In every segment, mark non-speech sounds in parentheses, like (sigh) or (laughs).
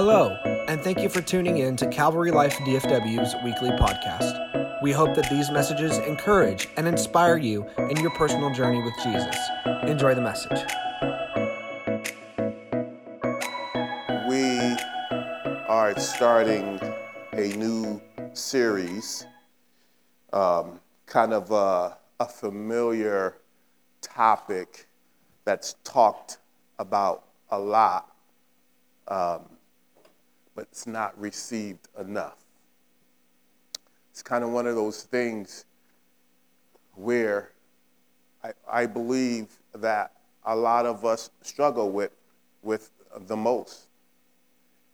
Hello, and thank you for tuning in to Calvary Life DFW's weekly podcast. We hope that these messages encourage and inspire you in your personal journey with Jesus. Enjoy the message. We are starting a new series, um, kind of a, a familiar topic that's talked about a lot, um, but it's not received enough. It's kind of one of those things where I, I believe that a lot of us struggle with, with the most,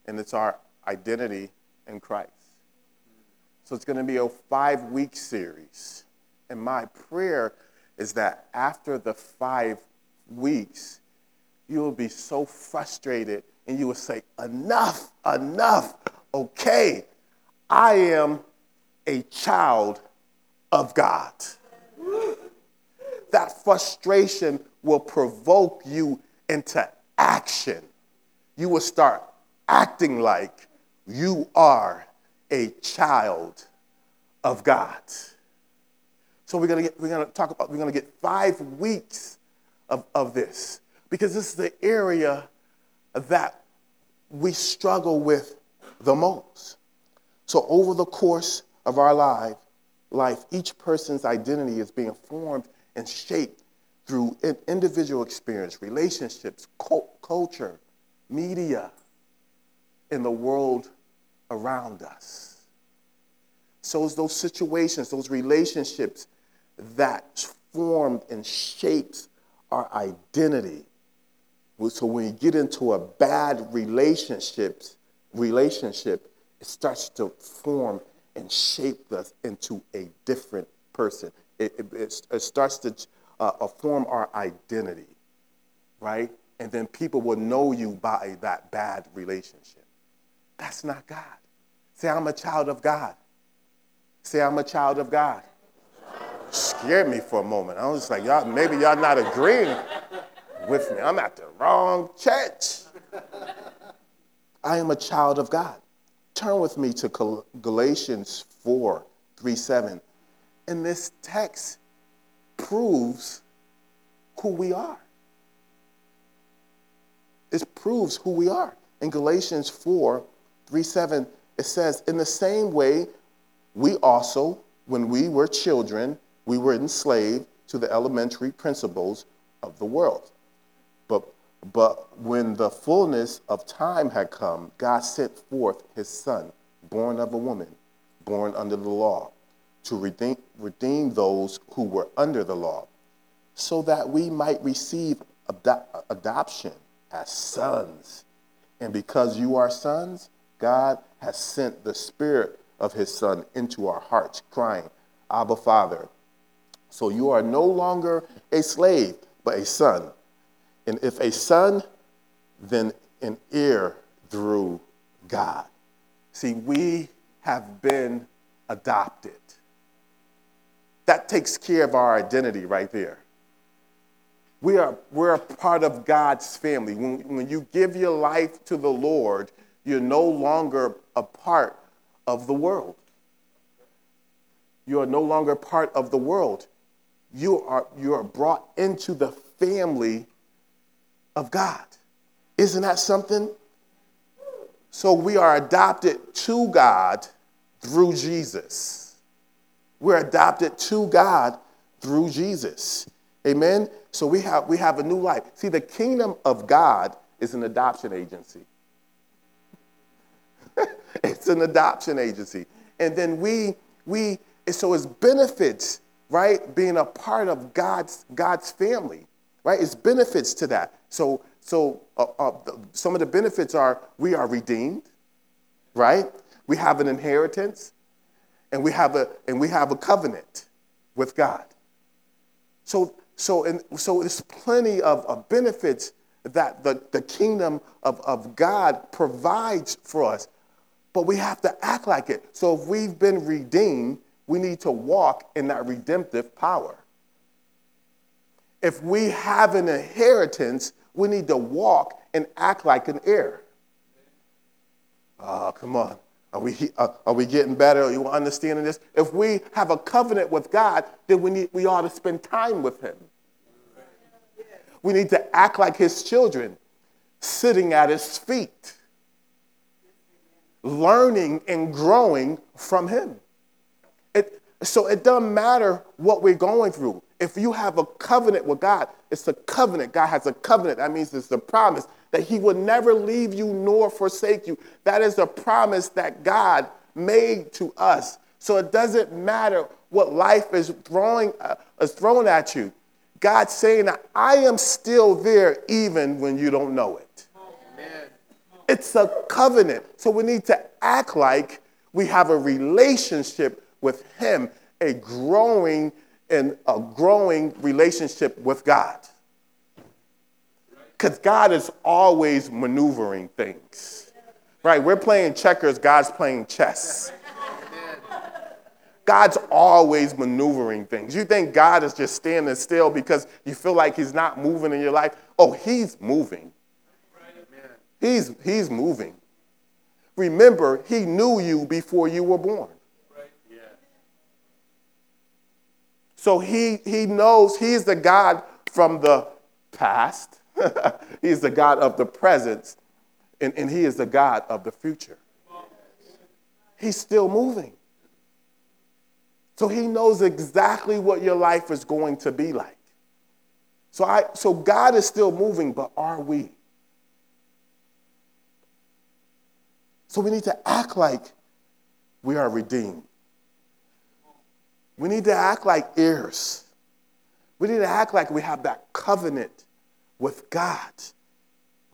and it's our identity in Christ. So it's going to be a five week series. And my prayer is that after the five weeks, you will be so frustrated and you will say, Enough, enough, okay, I am a child of God. That frustration will provoke you into action. You will start acting like you are a child of God. So we're gonna get, we're gonna talk about we're gonna get five weeks of, of this because this is the area that we struggle with the most. So over the course of our life, life, each person's identity is being formed and shaped through individual experience, relationships, culture, media, in the world around us. So it's those situations, those relationships that formed and shapes our identity. So when you get into a bad relationships, relationship, it starts to form and shape us into a different person. It, it, it starts to uh, form our identity, right? And then people will know you by that bad relationship. That's not God. Say, I'm a child of God. Say, I'm a child of God. Scared me for a moment. I was like, y'all, maybe y'all not agreeing with me. I'm at the wrong church. I am a child of God. Turn with me to Galatians 4 3 7. And this text proves who we are. It proves who we are. In Galatians 4 3 7, it says, In the same way, we also, when we were children, we were enslaved to the elementary principles of the world. But, when the fullness of time had come, God sent forth his son, born of a woman, born under the law, to redeem, redeem those who were under the law, so that we might receive adoption as sons. And because you are sons, God has sent the Spirit of His Son into our hearts, crying, Abba, Father. So you are no longer a slave, but a son. And if a son, then an heir through God. See, we have been adopted. That takes care of our identity right there. We are, we're a part of God's family. When, when you give your life to the Lord, you're no longer a part of the world. You are no longer part of the world. You are, you are brought into the family of God. Isn't that something? So we are adopted to God through Jesus. We're adopted to God through Jesus. Amen. So we have we have a new life. See, the kingdom of God is an adoption agency. (laughs) it's an adoption agency. And then we, we, so it's benefits, right? Being a part of God's, God's family, right? It's benefits to that. So, so uh, uh, some of the benefits are we are redeemed, right? We have an inheritance, and we have a, and we have a covenant with God. So, so, and, so there's plenty of, of benefits that the, the kingdom of, of God provides for us but we have to act like it. So if we've been redeemed, we need to walk in that redemptive power. If we have an inheritance, we need to walk and act like an heir. Oh, come on. Are we, uh, are we getting better? Are you understanding this? If we have a covenant with God, then we, need, we ought to spend time with Him. We need to act like His children, sitting at His feet, learning and growing from Him. So it doesn't matter what we're going through. If you have a covenant with God, it's a covenant. God has a covenant. That means it's a promise that He will never leave you nor forsake you. That is a promise that God made to us. So it doesn't matter what life is throwing, uh, is throwing at you. God's saying I am still there even when you don't know it. Amen. It's a covenant. So we need to act like we have a relationship with Him, a growing and a growing relationship with God. Because God is always maneuvering things. Right? We're playing checkers, God's playing chess. God's always maneuvering things. You think God is just standing still because you feel like He's not moving in your life? Oh, He's moving. He's, he's moving. Remember, He knew you before you were born. So he, he knows he's the God from the past, (laughs) he's the God of the present, and, and he is the God of the future. He's still moving. So he knows exactly what your life is going to be like. So, I, so God is still moving, but are we? So we need to act like we are redeemed. We need to act like heirs. We need to act like we have that covenant with God.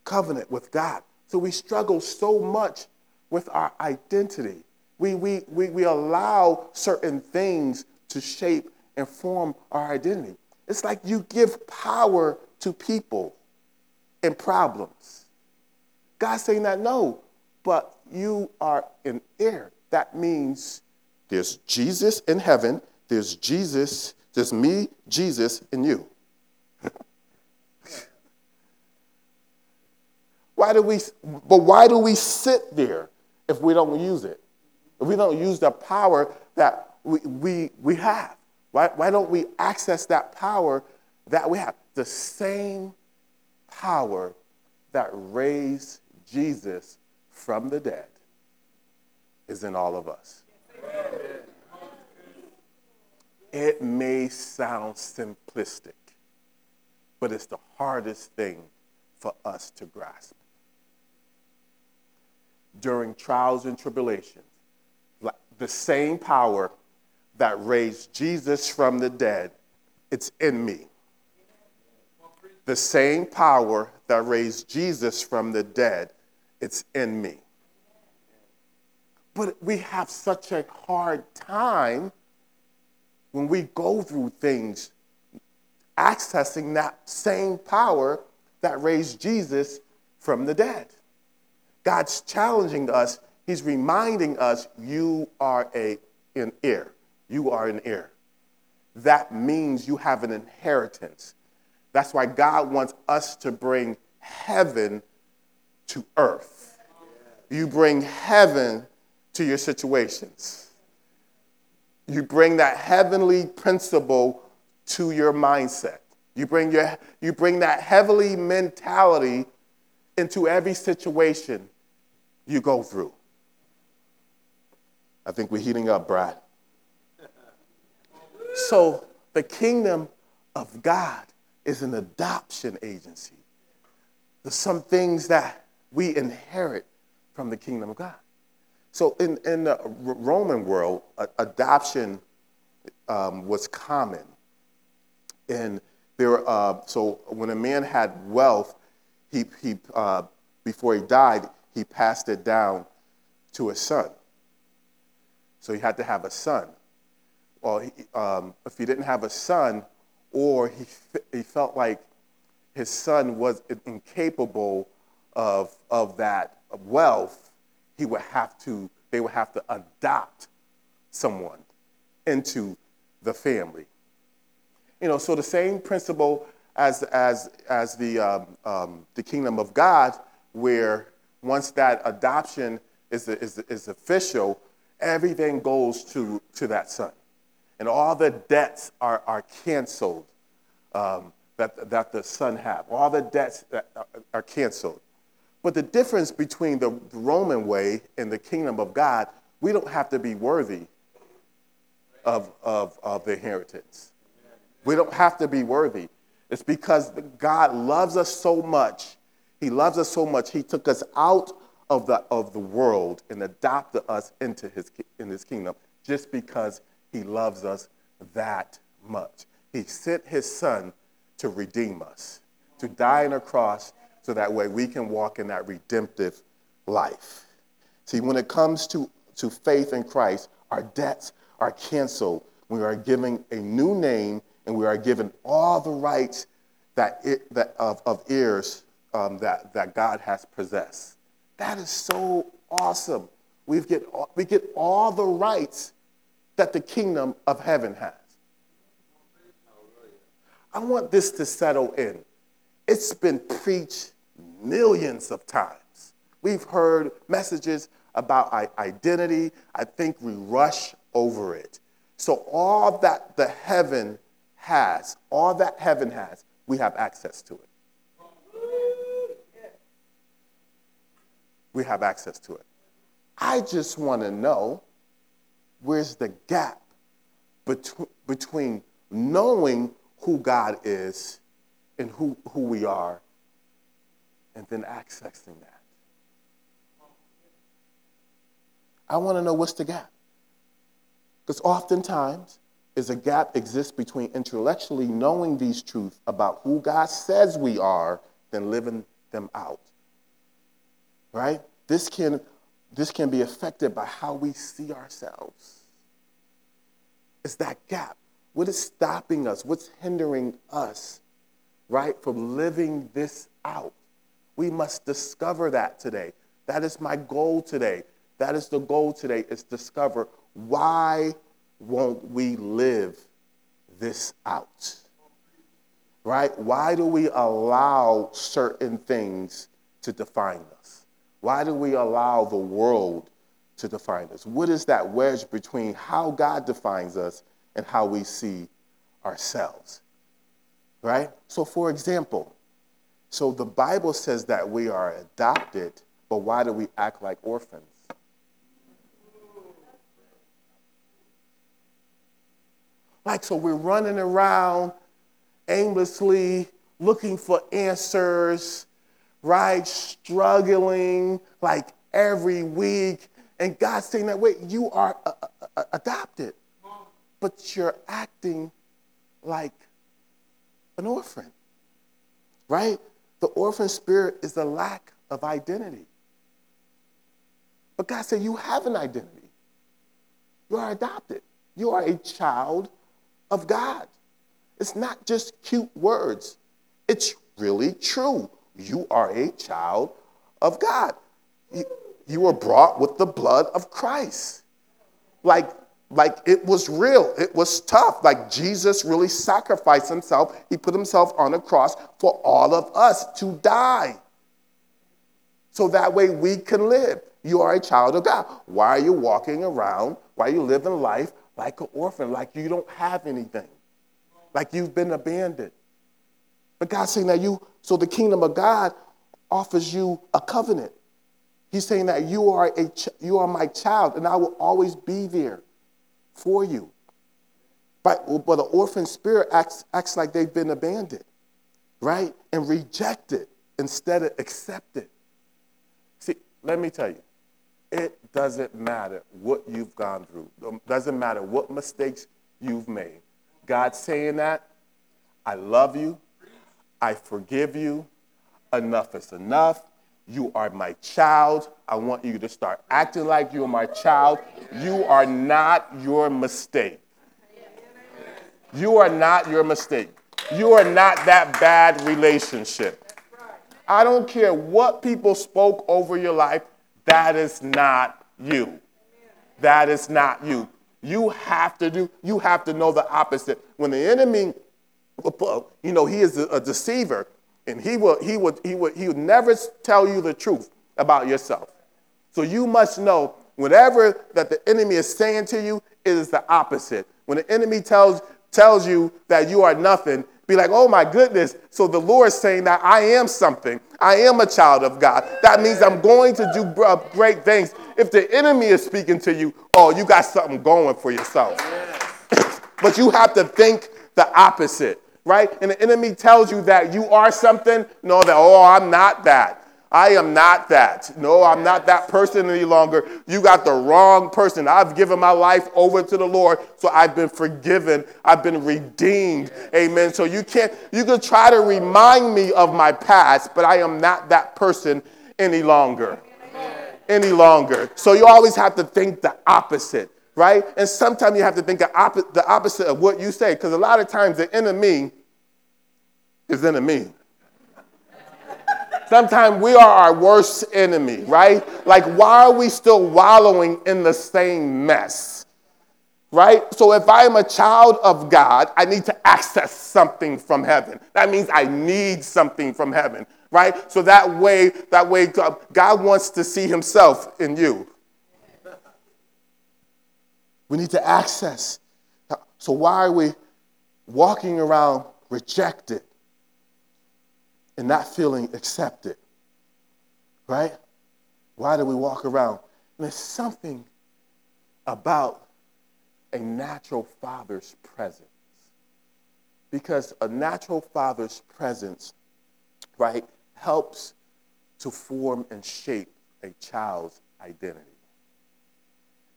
Covenant with God. So we struggle so much with our identity. We, we, we, we allow certain things to shape and form our identity. It's like you give power to people and problems. God's saying that no, but you are an heir. That means there's Jesus in heaven there's Jesus, there's me, Jesus, and you. (laughs) why do we, but why do we sit there if we don't use it? If we don't use the power that we, we, we have? Why, why don't we access that power that we have? The same power that raised Jesus from the dead is in all of us. Amen. It may sound simplistic, but it's the hardest thing for us to grasp. During trials and tribulations, the same power that raised Jesus from the dead, it's in me. The same power that raised Jesus from the dead, it's in me. But we have such a hard time when we go through things, accessing that same power that raised Jesus from the dead. God's challenging us. He's reminding us, you are a, an heir. You are an heir. That means you have an inheritance. That's why God wants us to bring heaven to earth. You bring heaven to your situations you bring that heavenly principle to your mindset. You bring, your, you bring that heavenly mentality into every situation you go through. I think we're heating up, Brad. So, the kingdom of God is an adoption agency. There's some things that we inherit from the kingdom of God. So in, in the Roman world, adoption um, was common. And there, uh, so when a man had wealth, he, he, uh, before he died, he passed it down to a son. So he had to have a son. Well, he, um, if he didn't have a son, or he, he felt like his son was incapable of, of that wealth, he would have to, they would have to adopt someone into the family. You know, so the same principle as, as, as the, um, um, the kingdom of God, where once that adoption is, is, is official, everything goes to, to that son. And all the debts are, are canceled um, that, that the son have. All the debts that are, are canceled. But the difference between the Roman way and the kingdom of God, we don't have to be worthy of, of, of the inheritance. We don't have to be worthy. It's because God loves us so much. He loves us so much. He took us out of the, of the world and adopted us into his, in his kingdom just because he loves us that much. He sent his son to redeem us, to die on a cross so that way we can walk in that redemptive life. See, when it comes to, to faith in Christ, our debts are canceled. We are given a new name and we are given all the rights that, it, that of, of heirs um, that, that God has possessed. That is so awesome. We get, we get all the rights that the kingdom of heaven has. I want this to settle in. It's been preached millions of times. We've heard messages about identity. I think we rush over it. So, all that the heaven has, all that heaven has, we have access to it. We have access to it. I just want to know where's the gap between, knowing who God is and who, who we are and then accessing that. I want to know what's the gap. Because oftentimes, is a gap exists between intellectually knowing these truths about who God says we are than living them out. Right? This can, this can be affected by how we see ourselves. It's that gap. What is stopping us? What's hindering us, right, from living this out? We must discover that today. That is my goal today. That is the goal today, is discover why won't we live this out? Right? Why do we allow certain things to define us? Why do we allow the world to define us? What is that wedge between how God defines us and how we see ourselves? Right? So, for example, so the Bible says that we are adopted, but why do we act like orphans? Like, so we're running around aimlessly looking for answers, right? Struggling like every week. And God's saying that, wait, you are adopted, but you're acting like an orphan, right? The orphan spirit is the lack of identity. But God said, You have an identity. You are adopted. You are a child of God. It's not just cute words, it's really true. You are a child of God. You, were brought with the blood of Christ. Like, like it was real, it was tough. Like Jesus really sacrificed himself, he put himself on a cross for all of us to die. So that way we can live. You are a child of God. Why are you walking around? Why are you living life like an orphan, like you don't have anything, like you've been abandoned. But God's saying that you, so the kingdom of God offers you a covenant. He's saying that you are, a, you are my child, and I will always be there for you. But, but the orphan spirit acts, acts like they've been abandoned, right? And rejected instead of accepted. See, let me tell you, it doesn't matter what you've gone through. It doesn't matter what mistakes you've made. God saying that, I love you. I forgive you. Enough is enough. You are my child. I want you to start acting like you're my child. You are not your mistake. You are not your mistake. You are not that bad relationship. I don't care what people spoke over your life. That is not you. That is not you. You have to do, you have to know the opposite. When the enemy, you know, he is a deceiver, and he will, he would, he would, he would never tell you the truth about yourself. So you must know whatever that the enemy is saying to you, it is the opposite. When the enemy tells, tells you that you are nothing, be like, oh my goodness. So the Lord is saying that I am something. I am a child of God. That means I'm going to do uh, great things. If the enemy is speaking to you, oh, you got something going for yourself. (coughs) but you have to think the opposite, right? And the enemy tells you that you are something. No, that, oh, I'm not that. I am not that. No, I'm not that person any longer. You got the wrong person. I've given my life over to the Lord, so I've been forgiven. I've been redeemed. Amen. So you can't, you can try to remind me of my past, but I am not that person any longer. Any longer. So you always have to think the opposite, right? And sometimes you have to think the, oppo- the opposite of what you say, because a lot of times the enemy is enemy. Sometimes we are our worst enemy, right? Like, why are we still wallowing in the same mess? Right? So, if I am a child of God, I need to access something from heaven. That means I need something from heaven, right? So that way, that way, God wants to see Himself in you. We need to access. So, why are we walking around rejected? and not feeling accepted. Right? Why do we walk around? And there's something about a natural father's presence. Because a natural father's presence, right, helps to form and shape a child's identity.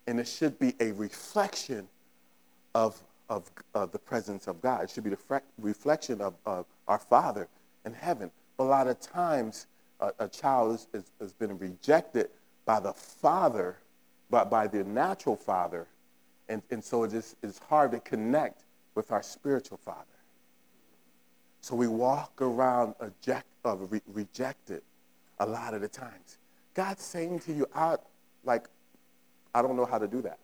And it should be a reflection of, of, of the presence of God. It should be the reflection of, of our Father in heaven. But a lot of times, a, a child is, is, has been rejected by the father, but by the natural father. And, and so it is, it's hard to connect with our spiritual father. So we walk around eject, uh, re- rejected a lot of the times. God's saying to you, I, like, I don't know how to do that.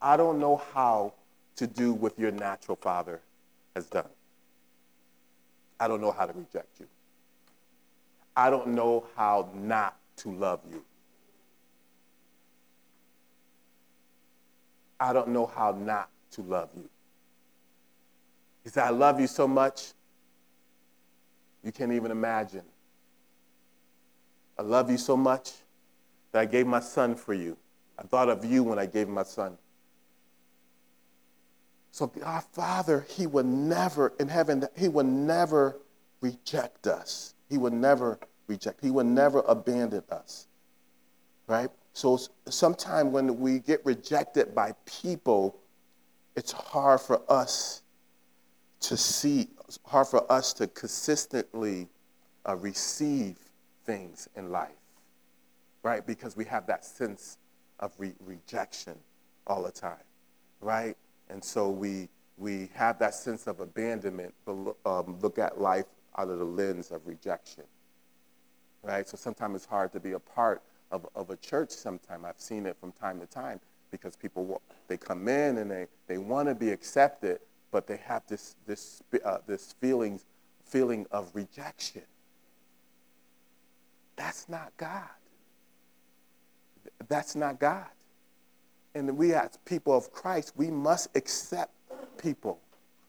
I don't know how to do what your natural father has done. I don't know how to reject you. I don't know how not to love you. I don't know how not to love you. He said, I love you so much, you can't even imagine. I love you so much that I gave my son for you. I thought of you when I gave my son. So our Father, He will never, in heaven, He will never reject us. He will never reject. He will never abandon us. Right? So sometimes when we get rejected by people, it's hard for us to see, it's hard for us to consistently uh, receive things in life. Right? Because we have that sense of re- rejection all the time. Right? And so we, we have that sense of abandonment, but um, look at life out of the lens of rejection. Right? So sometimes it's hard to be a part of, of a church sometimes. I've seen it from time to time because people, they come in and they, they want to be accepted, but they have this, this, uh, this feelings, feeling of rejection. That's not God. That's not God. And we as people of Christ, we must accept people.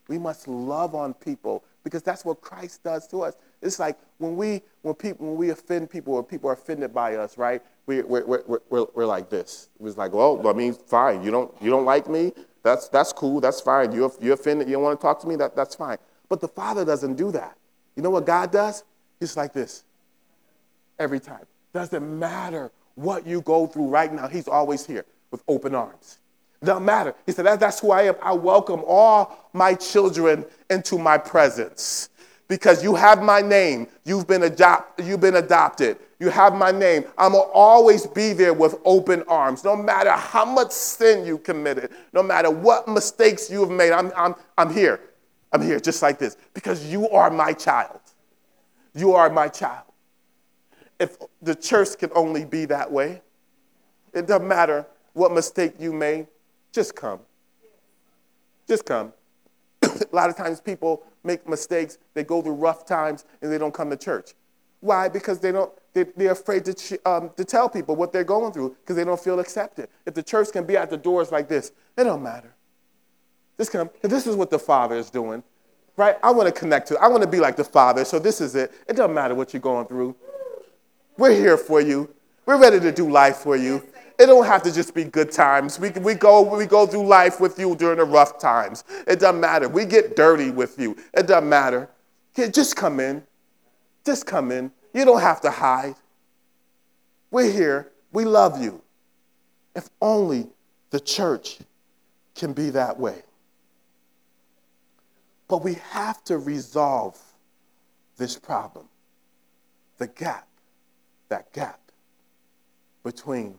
We must love on people because that's what Christ does to us. It's like when we when people when we offend people or people are offended by us, right? We we're, we're, we're, we're like this. It's like, well, I mean, fine. You don't you don't like me. That's that's cool. That's fine. You you offended. You don't want to talk to me. That that's fine. But the Father doesn't do that. You know what God does? He's like this. Every time. Doesn't matter what you go through right now. He's always here with open arms. Doesn't matter. He said, that, That's who I am. I welcome all my children into my presence because you have my name. You've been, you've been adopted. You have my name. I'm going to always be there with open arms. No matter how much sin you committed, no matter what mistakes you have made, I'm, I'm, I'm here. I'm here just like this because you are my child. You are my child. If the church can only be that way, it doesn't matter what mistake you made, just come. Just come. (coughs) a lot of times people make mistakes, they go through rough times, and they don't come to church. Why? Because they don't, they, they're afraid to, um, to tell people what they're going through because they don't feel accepted. If the church can be at the doors like this, it don't matter. This, can, this is what the Father is doing, right? I want to connect to, I want to be like the Father, so this is it. It doesn't matter what you're going through. We're here for you. We're ready to do life for you. It don't have to just be good times. We, we, go, we go through life with you during the rough times. It doesn't matter. We get dirty with you. It doesn't matter. Just come in. Just come in. You don't have to hide. We're here. We love you. If only the church can be that way. But we have to resolve this problem the gap, that gap between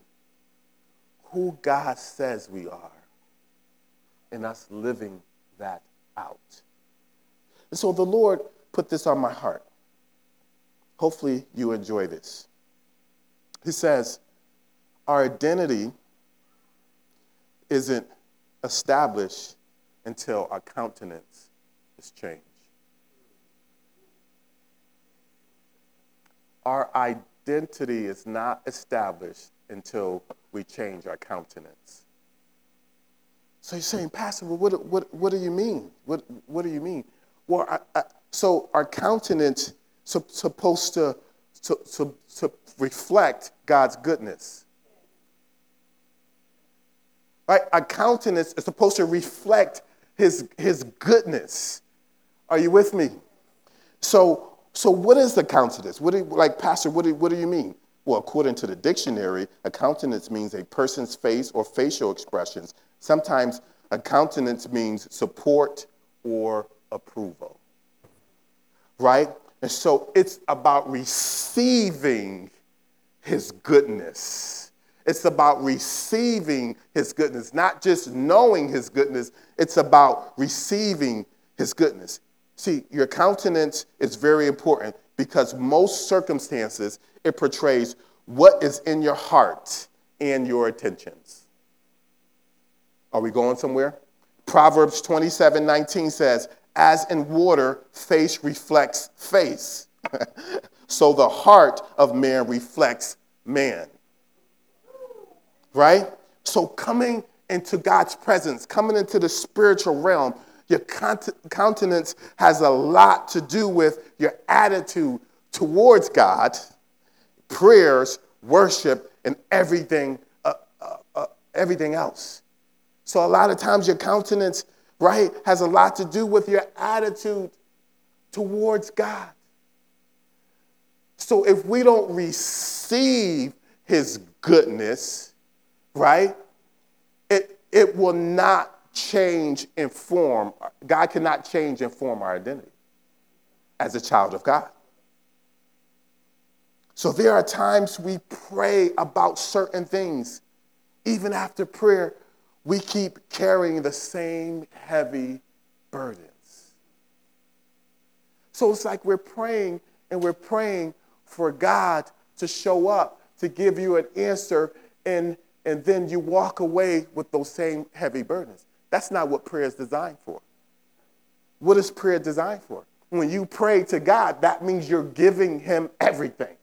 who God says we are and us living that out. And so the Lord put this on my heart. Hopefully, you enjoy this. He says, Our identity isn't established until our countenance is changed. Our identity is not established until we change our countenance. So you're saying, Pastor, well, what, what, what do you mean? What, what do you mean? Well, I, I, so our countenance is supposed to, to, to, to reflect God's goodness. Right? Our countenance is supposed to reflect his, his goodness. Are you with me? So, so what is the countenance? What do like, Pastor, what do, what do you mean? Well, according to the dictionary, a countenance means a person's face or facial expressions. Sometimes a countenance means support or approval. Right? And so it's about receiving his goodness. It's about receiving his goodness, not just knowing his goodness, it's about receiving his goodness. See, your countenance is very important because most circumstances, it portrays what is in your heart and your intentions. Are we going somewhere? Proverbs 27 19 says, As in water, face reflects face. (laughs) so the heart of man reflects man. Right? So coming into God's presence, coming into the spiritual realm, your countenance has a lot to do with your attitude towards God, prayers, worship, and everything, uh, uh, uh, everything else. So a lot of times your countenance, right, has a lot to do with your attitude towards God. So if we don't receive his goodness, right, it, it will not change and form, God cannot change and form our identity as a child of God. So there are times we pray about certain things. Even after prayer, we keep carrying the same heavy burdens. So it's like we're praying and we're praying for God to show up, to give you an answer, and, and then you walk away with those same heavy burdens. That's not what prayer is designed for. What is prayer designed for? When you pray to God, that means you're giving Him everything.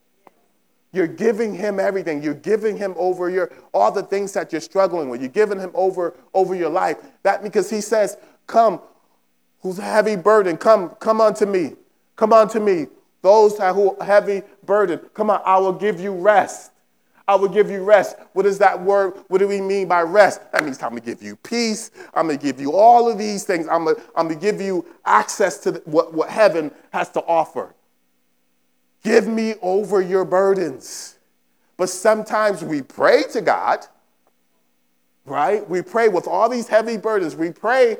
You're giving him everything. You're giving him over your all the things that you're struggling with. You're giving him over over your life. That because he says, "Come, who's heavy burden, come, come unto me. Come unto me. Those who are heavy burden, come on, I will give you rest. I will give you rest. What is that word? What do we mean by rest? That means I'm going to give you peace. I'm going to give you all of these things. I'm going to, I'm going to give you access to what, what heaven has to offer. Give me over your burdens. But sometimes we pray to God, right? We pray with all these heavy burdens. We pray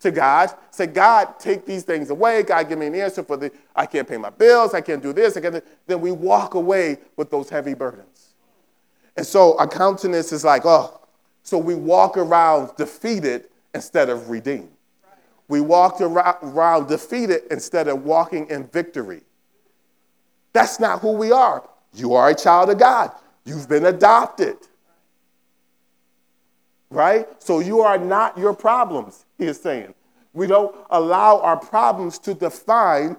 to God, say, God, take these things away. God, give me an answer for the, I can't pay my bills. I can't do this. I can't. Then we walk away with those heavy burdens. And so our countenance is like, oh, so we walk around defeated instead of redeemed. We walk around defeated instead of walking in victory. That's not who we are. You are a child of God. You've been adopted. Right? So you are not your problems, he is saying. We don't allow our problems to define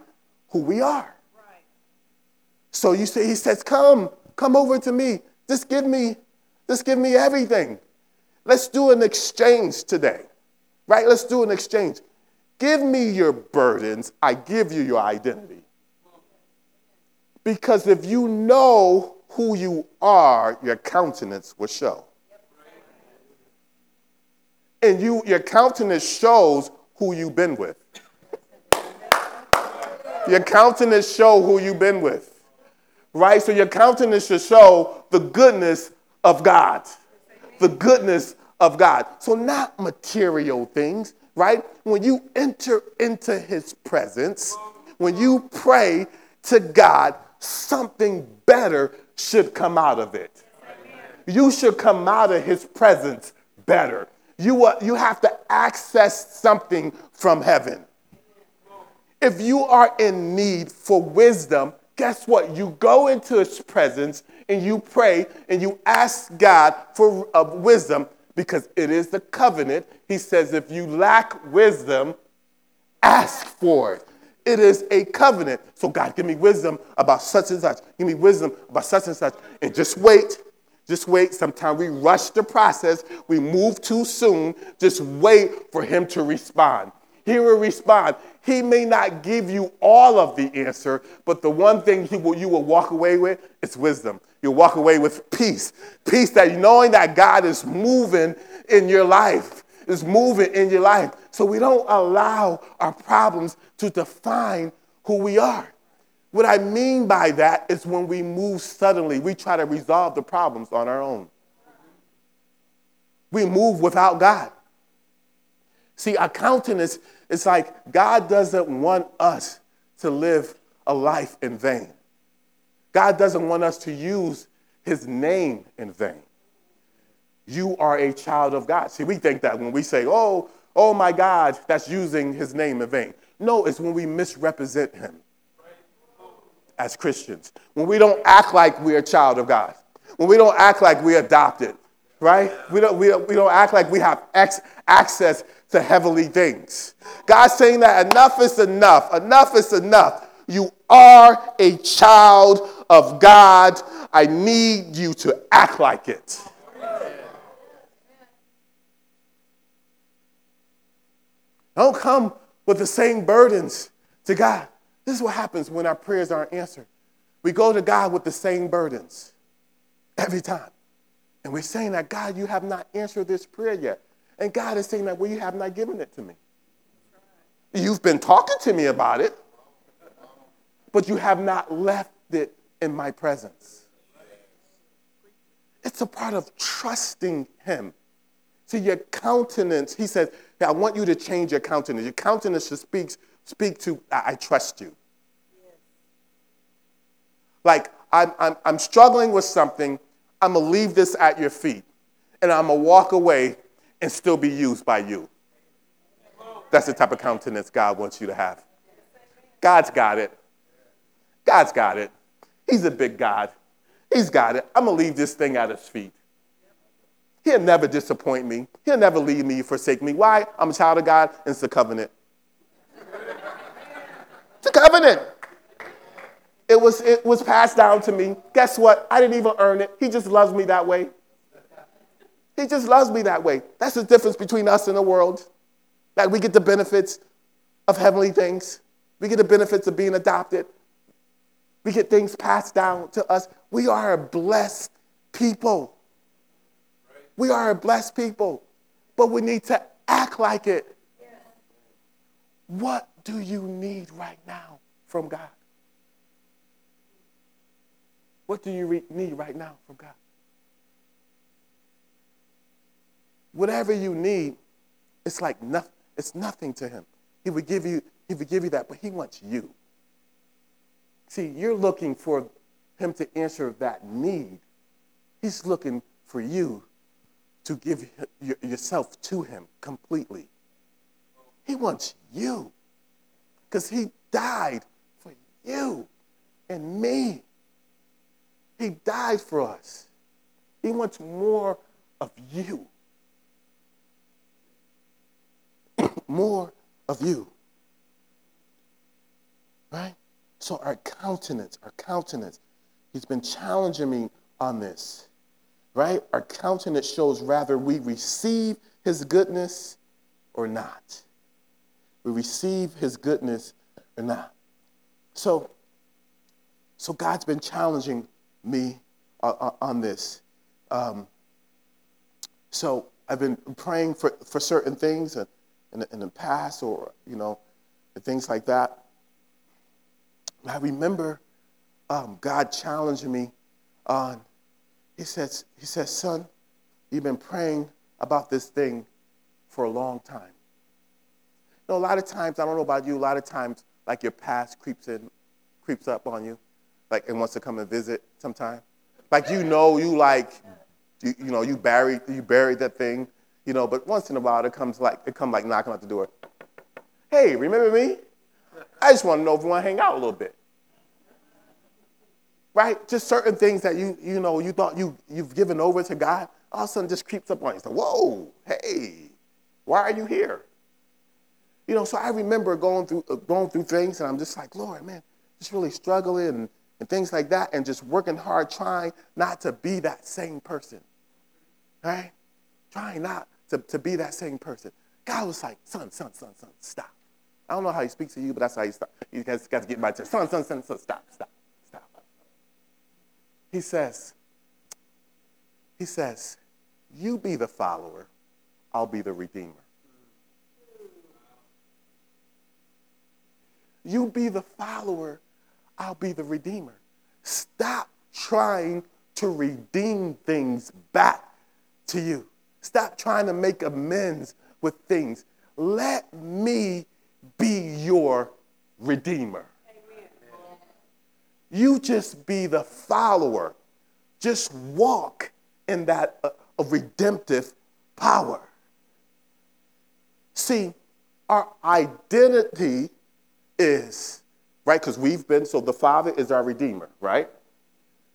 who we are. So you say, he says, come, come over to me. Just give me, just give me everything. Let's do an exchange today, right? Let's do an exchange. Give me your burdens, I give you your identity. Because if you know who you are, your countenance will show. And you, your countenance shows who you've been with. Your countenance show who you've been with. Right? So your countenance should show the goodness of God. The goodness of God. So not material things, right? When you enter into his presence, when you pray to God, something better should come out of it. You should come out of his presence better. You, uh, you have to access something from heaven. If you are in need for wisdom, guess what? You go into his presence and you pray and you ask God for uh, wisdom because it is the covenant. He says, if you lack wisdom, ask for it. It is a covenant. So, God, give me wisdom about such and such. Give me wisdom about such and such. And just wait. Just wait. Sometimes we rush the process. We move too soon. Just wait for Him to respond. He will respond. He may not give you all of the answer, but the one thing he will, you will walk away with is wisdom. You'll walk away with peace. Peace that knowing that God is moving in your life, is moving in your life. So we don't allow our problems to define who we are. What I mean by that is when we move suddenly, we try to resolve the problems on our own. We move without God. See, our countenance is like God doesn't want us to live a life in vain. God doesn't want us to use his name in vain. You are a child of God. See, we think that when we say, oh, oh my God, that's using his name in vain. No, it's when we misrepresent him as Christians. When we don't act like we're a child of God. When we don't act like we're adopted, right? We don't, we don't, we don't act like we have ex- access to heavenly things. God's saying that enough is enough. Enough is enough. You are a child of God. I need you to act like it. Don't come with the same burdens to God. This is what happens when our prayers aren't answered. We go to God with the same burdens every time. And we're saying that, God, you have not answered this prayer yet. And God is saying that, well, you have not given it to me. You've been talking to me about it, but you have not left it in my presence. It's a part of trusting Him. See, your countenance, He says, hey, I want you to change your countenance. Your countenance should speak, speak to, I, I trust you. Like, I'm, I'm, I'm struggling with something, I'm to leave this at your feet, and I'm to walk away and still be used by you. That's the type of countenance God wants you to have. God's got it. God's got it. He's a big God. He's got it. I'm going to leave this thing at his feet. He'll never disappoint me. He'll never leave me, forsake me. Why? I'm a child of God, and it's a covenant. it's a covenant. It was, it was passed down to me. Guess what? I didn't even earn it. He just loves me that way. He just loves me that way. That's the difference between us and the world. That we get the benefits of heavenly things, we get the benefits of being adopted, we get things passed down to us. We are a blessed people. We are a blessed people, but we need to act like it. What do you need right now from God? What do you re- need right now from God? Whatever you need, it's like nothing. It's nothing to him. He would give you, he would give you that, but he wants you. See, you're looking for him to answer that need. He's looking for you to give yourself to him completely. He wants you because he died for you and me. He died for us. He wants more of you. More of you. Right? So our countenance, our countenance He's been challenging me on this, right? Our countenance shows rather we receive his goodness or not. We receive his goodness or not. So, so God's been challenging me uh, uh, on this. Um, so I've been praying for, for certain things in, in, the, in the past or, you know, things like that. I remember um, God challenging me on, he says, he says, son, you've been praying about this thing for a long time. You know, a lot of times, I don't know about you, a lot of times, like your past creeps in, creeps up on you, like, and wants to come and visit sometime. Like, you know, you like, you, you know, you buried, you buried that thing, you know, but once in a while, it comes like, it comes like knocking at the door. Hey, remember me? I just want to know if you want to hang out a little bit right? Just certain things that you, you know, you thought you, you've given over to God, all of a sudden just creeps up on you. So, whoa, hey, why are you here? You know, so I remember going through, uh, going through things, and I'm just like, Lord, man, just really struggling and, and things like that, and just working hard, trying not to be that same person, right? Trying not to, to be that same person. God was like, son, son, son, son, stop. I don't know how he speaks to you, but that's how he starts. You guys got to get my chest. Son, son, son, son, stop, stop, stop. He says, he says, you be the follower, I'll be the redeemer. You be the follower, I'll be the redeemer. Stop trying to redeem things back to you. Stop trying to make amends with things. Let me be your redeemer. You just be the follower. Just walk in that uh, redemptive power. See, our identity is, right? Because we've been, so the Father is our Redeemer, right?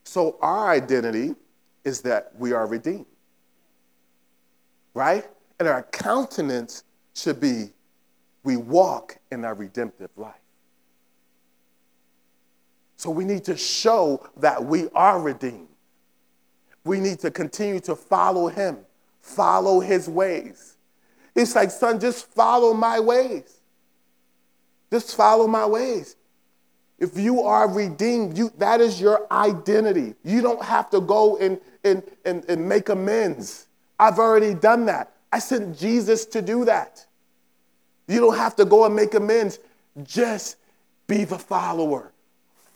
So our identity is that we are redeemed, right? And our countenance should be we walk in our redemptive life. So we need to show that we are redeemed. We need to continue to follow him, follow his ways. It's like, son, just follow my ways. Just follow my ways. If you are redeemed, you, that is your identity. You don't have to go and, and, and, and make amends. I've already done that. I sent Jesus to do that. You don't have to go and make amends. Just be the follower.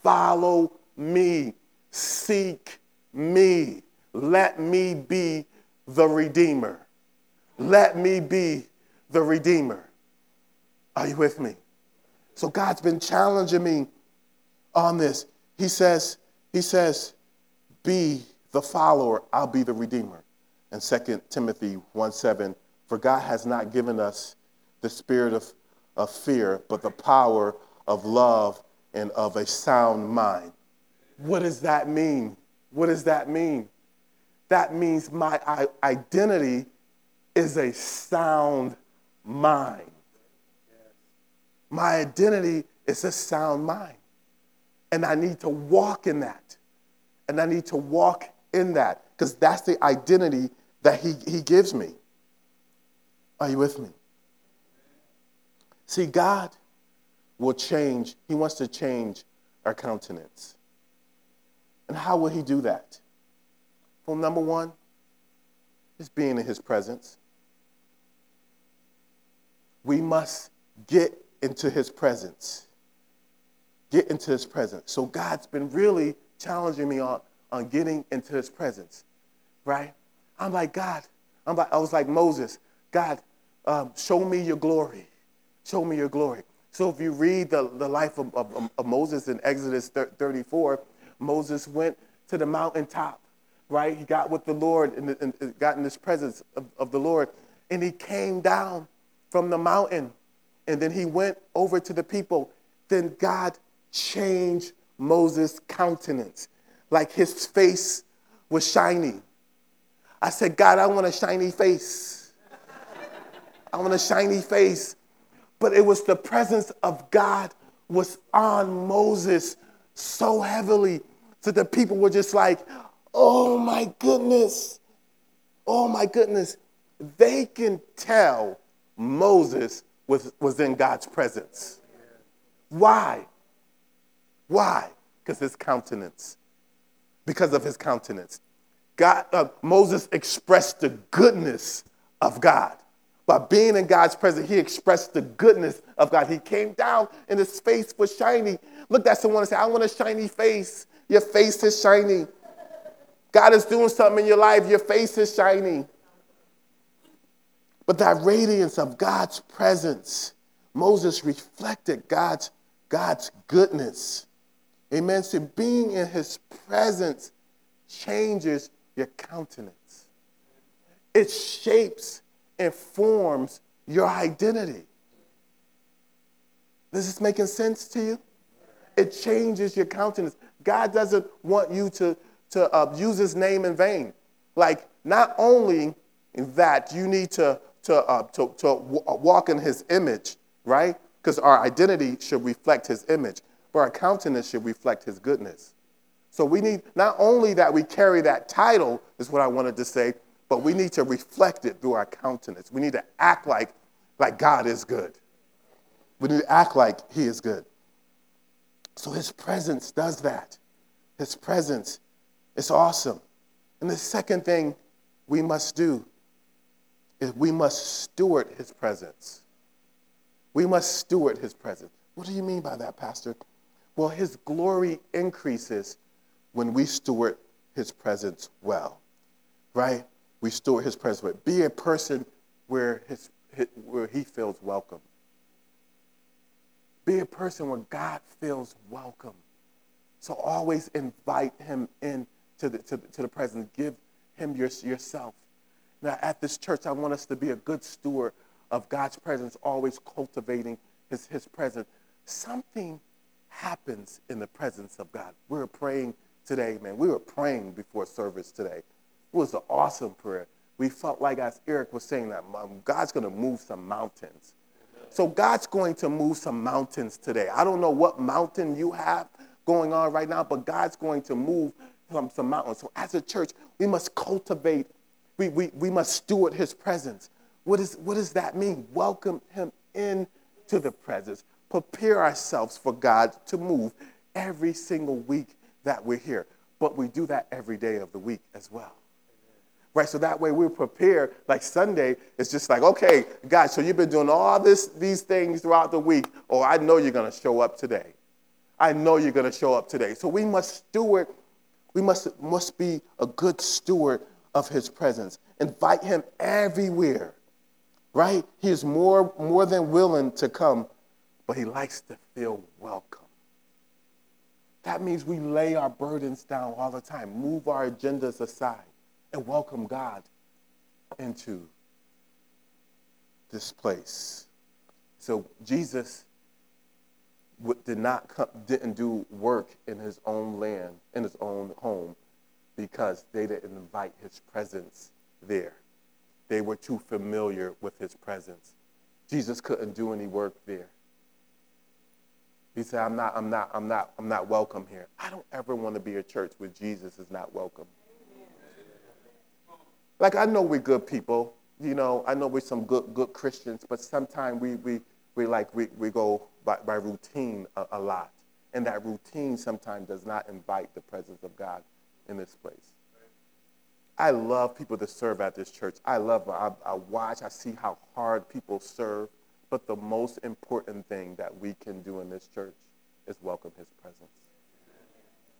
Follow me. Seek me. Let me be the Redeemer. Let me be the Redeemer. Are you with me? So God's been challenging me on this. He says, He says, be the follower, I'll be the Redeemer. And 2 Timothy 1 7, for God has not given us the spirit of, of fear, but the power of love and of a sound mind. What does that mean? What does that mean? That means my identity is a sound mind. My identity is a sound mind. And I need to walk in that. And I need to walk in that because that's the identity that he, he gives me. Are you with me? See, God will change, he wants to change our countenance. And how will he do that? Well, number one, is being in his presence. We must get into his presence. Get into his presence. So God's been really challenging me on, on getting into his presence, right? I'm like, God, I'm like, I was like Moses, God, um, show me your glory. Show me your glory. So if you read the, the life of, of, of Moses in Exodus 34, Moses went to the mountaintop, right? He got with the Lord and, and got in this presence of, of the Lord. And he came down from the mountain and then he went over to the people. Then God changed Moses' countenance, like his face was shining. I said, God, I want a shiny face. I want a shiny face but it was the presence of God was on Moses so heavily that the people were just like, oh my goodness, oh my goodness. They can tell Moses was, was in God's presence. Why? Why? Because his countenance. Because of his countenance. God, uh, Moses expressed the goodness of God. By being in God's presence, he expressed the goodness of God. He came down and his face was shiny. Look at someone and say, I want a shiny face. Your face is shiny. God is doing something in your life. Your face is shiny. But that radiance of God's presence, Moses reflected God's, God's goodness. Amen. So being in his presence changes your countenance. It shapes and forms your identity. Is this making sense to you? It changes your countenance. God doesn't want you to, to uh, use his name in vain. Like, not only that you need to, to, uh, to, to walk in his image, right? Because our identity should reflect his image, but our countenance should reflect his goodness. So we need not only that we carry that title, is what I wanted to say, but we need to reflect it through our countenance. We need to act like, like God is good. We need to act like He is good. So His presence does that. His presence is awesome. And the second thing we must do is we must steward His presence. We must steward His presence. What do you mean by that, Pastor? Well, His glory increases when we steward His presence well, right? we steward his presence with. Be a person where, his, where he feels welcome. Be a person where God feels welcome. So always invite him in to the, to to the presence. Give him your, yourself. Now, at this church, I want us to be a good steward of God's presence, always cultivating his, his presence. Something happens in the presence of God. We're praying today, man. We were praying before service today. It was an awesome prayer. We felt like, as Eric was saying, that God's going to move some mountains. So God's going to move some mountains today. I don't know what mountain you have going on right now, but God's going to move some, some mountains. So as a church, we must cultivate, we, we, we must steward his presence. What, is, what does that mean? Welcome him into the presence. Prepare ourselves for God to move every single week that we're here. But we do that every day of the week as well right? So that way we're prepared. Like Sunday, it's just like, okay, God, so you've been doing all this, these things throughout the week. Oh, I know you're going to show up today. I know you're going to show up today. So we must steward, we must, must be a good steward of his presence. Invite him everywhere, right? He is more, more than willing to come, but he likes to feel welcome. That means we lay our burdens down all the time, move our agendas aside and welcome God into this place. So Jesus did not come, didn't do work in his own land, in his own home, because they didn't invite his presence there. They were too familiar with his presence. Jesus couldn't do any work there. He said, I'm not, I'm not, I'm not, I'm not welcome here. I don't ever want to be a church where Jesus is not welcome. Like I know we're good people, you know, I know we're some good good Christians, but sometimes we we, we like we, we go by, by routine a, a lot. And that routine sometimes does not invite the presence of God in this place. I love people that serve at this church. I love, I, I, watch, I see how hard people serve. But the most important thing that we can do in this church is welcome his presence.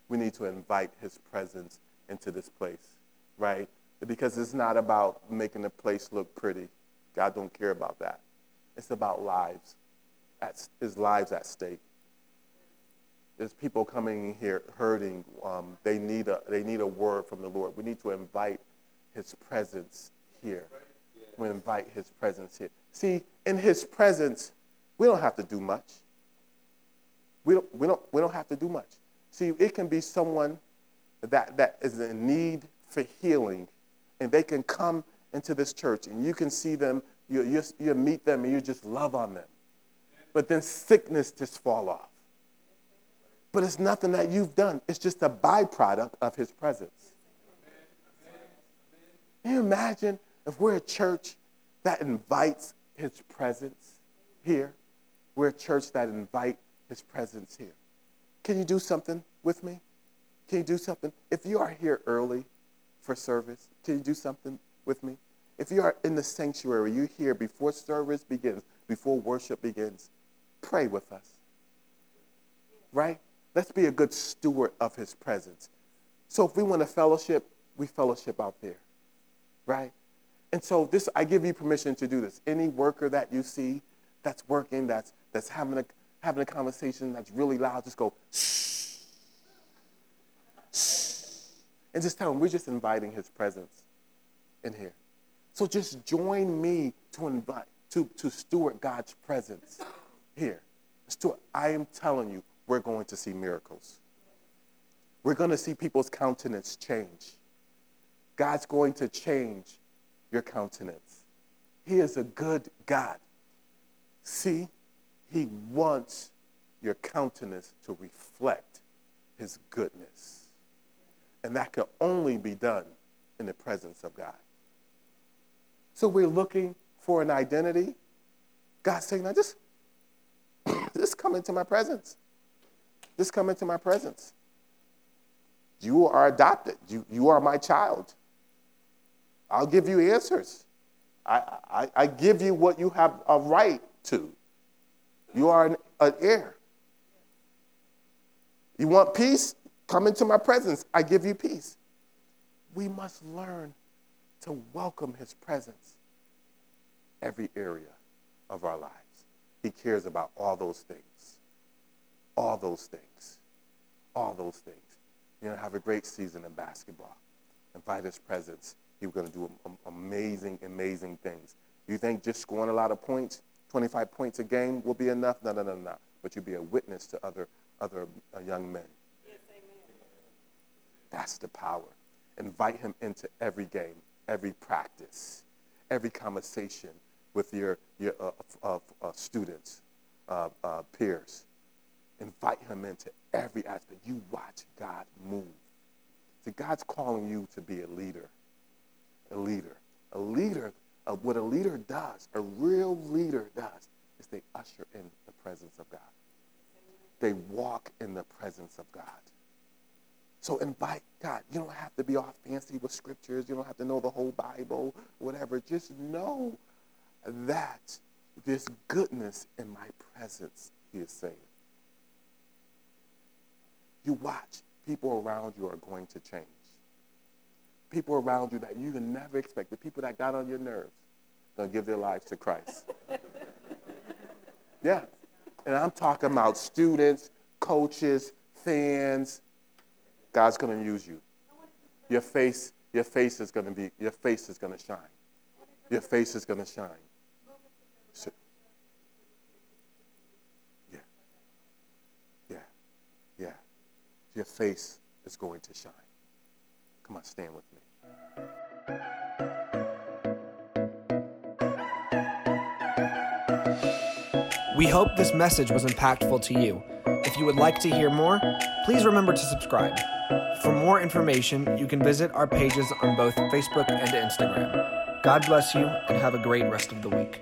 We need to invite his presence into this place, right? because it's not about making the place look pretty. God don't care about that. It's about lives. His lives at stake. There's people coming here hurting. Um, they, need a, they need a word from the Lord. We need to invite his presence here. We invite his presence here. See, in his presence, we don't have to do much. We don't, we don't, we don't have to do much. See, it can be someone that, that is in need for healing and they can come into this church and you can see them, you, you, you meet them and you just love on them. But then sickness just fall off. But it's nothing that you've done, it's just a byproduct of his presence. Can you imagine if we're a church that invites his presence here? We're a church that invite his presence here. Can you do something with me? Can you do something? If you are here early for service, can you do something with me? If you are in the sanctuary, you're here before service begins, before worship begins, pray with us. Right? Let's be a good steward of his presence. So if we want to fellowship, we fellowship out there. Right? And so this I give you permission to do this. Any worker that you see that's working, that's that's having a having a conversation that's really loud, just go shh. Shh. And just tell them we're just inviting his presence in here. So just join me to invite, to, to steward God's presence here. Steward, I am telling you, we're going to see miracles. We're going to see people's countenance change. God's going to change your countenance. He is a good God. See, He wants your countenance to reflect His goodness. And that can only be done in the presence of God. So we're looking for an identity. God's saying, now just, (coughs) just come into my presence. Just come into my presence. You are adopted. You, you are my child. I'll give you answers. I, I, I give you what you have a right to. You are an, an heir. You want peace? Come into my presence. I give you peace. We must learn to welcome his presence every area of our lives. He cares about all those things. All those things. All those things. You know, have a great season in basketball. Invite his presence. He's going to do amazing, amazing things. You think just scoring a lot of points, 25 points a game, will be enough? No, no, no, no. But you'll be a witness to other, other uh, young men. Yes, That's the power. Invite him into every game, every practice, every conversation with your, your uh, uh, uh students, uh, uh, peers. Invite him into every aspect. You watch God move. See, God's calling you to be a leader. A leader. A leader, uh, what a leader does, a real leader does, is they usher in the presence of God. They walk in the presence of God. So invite God. You don't have to be all fancy with scriptures. You don't have to know the whole Bible, whatever. Just know that there's goodness in my presence, he is saying. You watch, people around you are going to change. People around you that you can never expect, the people that got on your nerves, going to give their lives to Christ. yeah. And I'm talking about students, coaches, fans. God's going to use you. Your face, your face is going to be, your face is going to shine. Your face is going to shine. So, yeah. Yeah. Yeah. Your face is going to shine. Come on, stand with me. We hope this message was impactful to you. If you would like to hear more, please remember to subscribe. For more information, you can visit our pages on both Facebook and Instagram. God bless you and have a great rest of the week.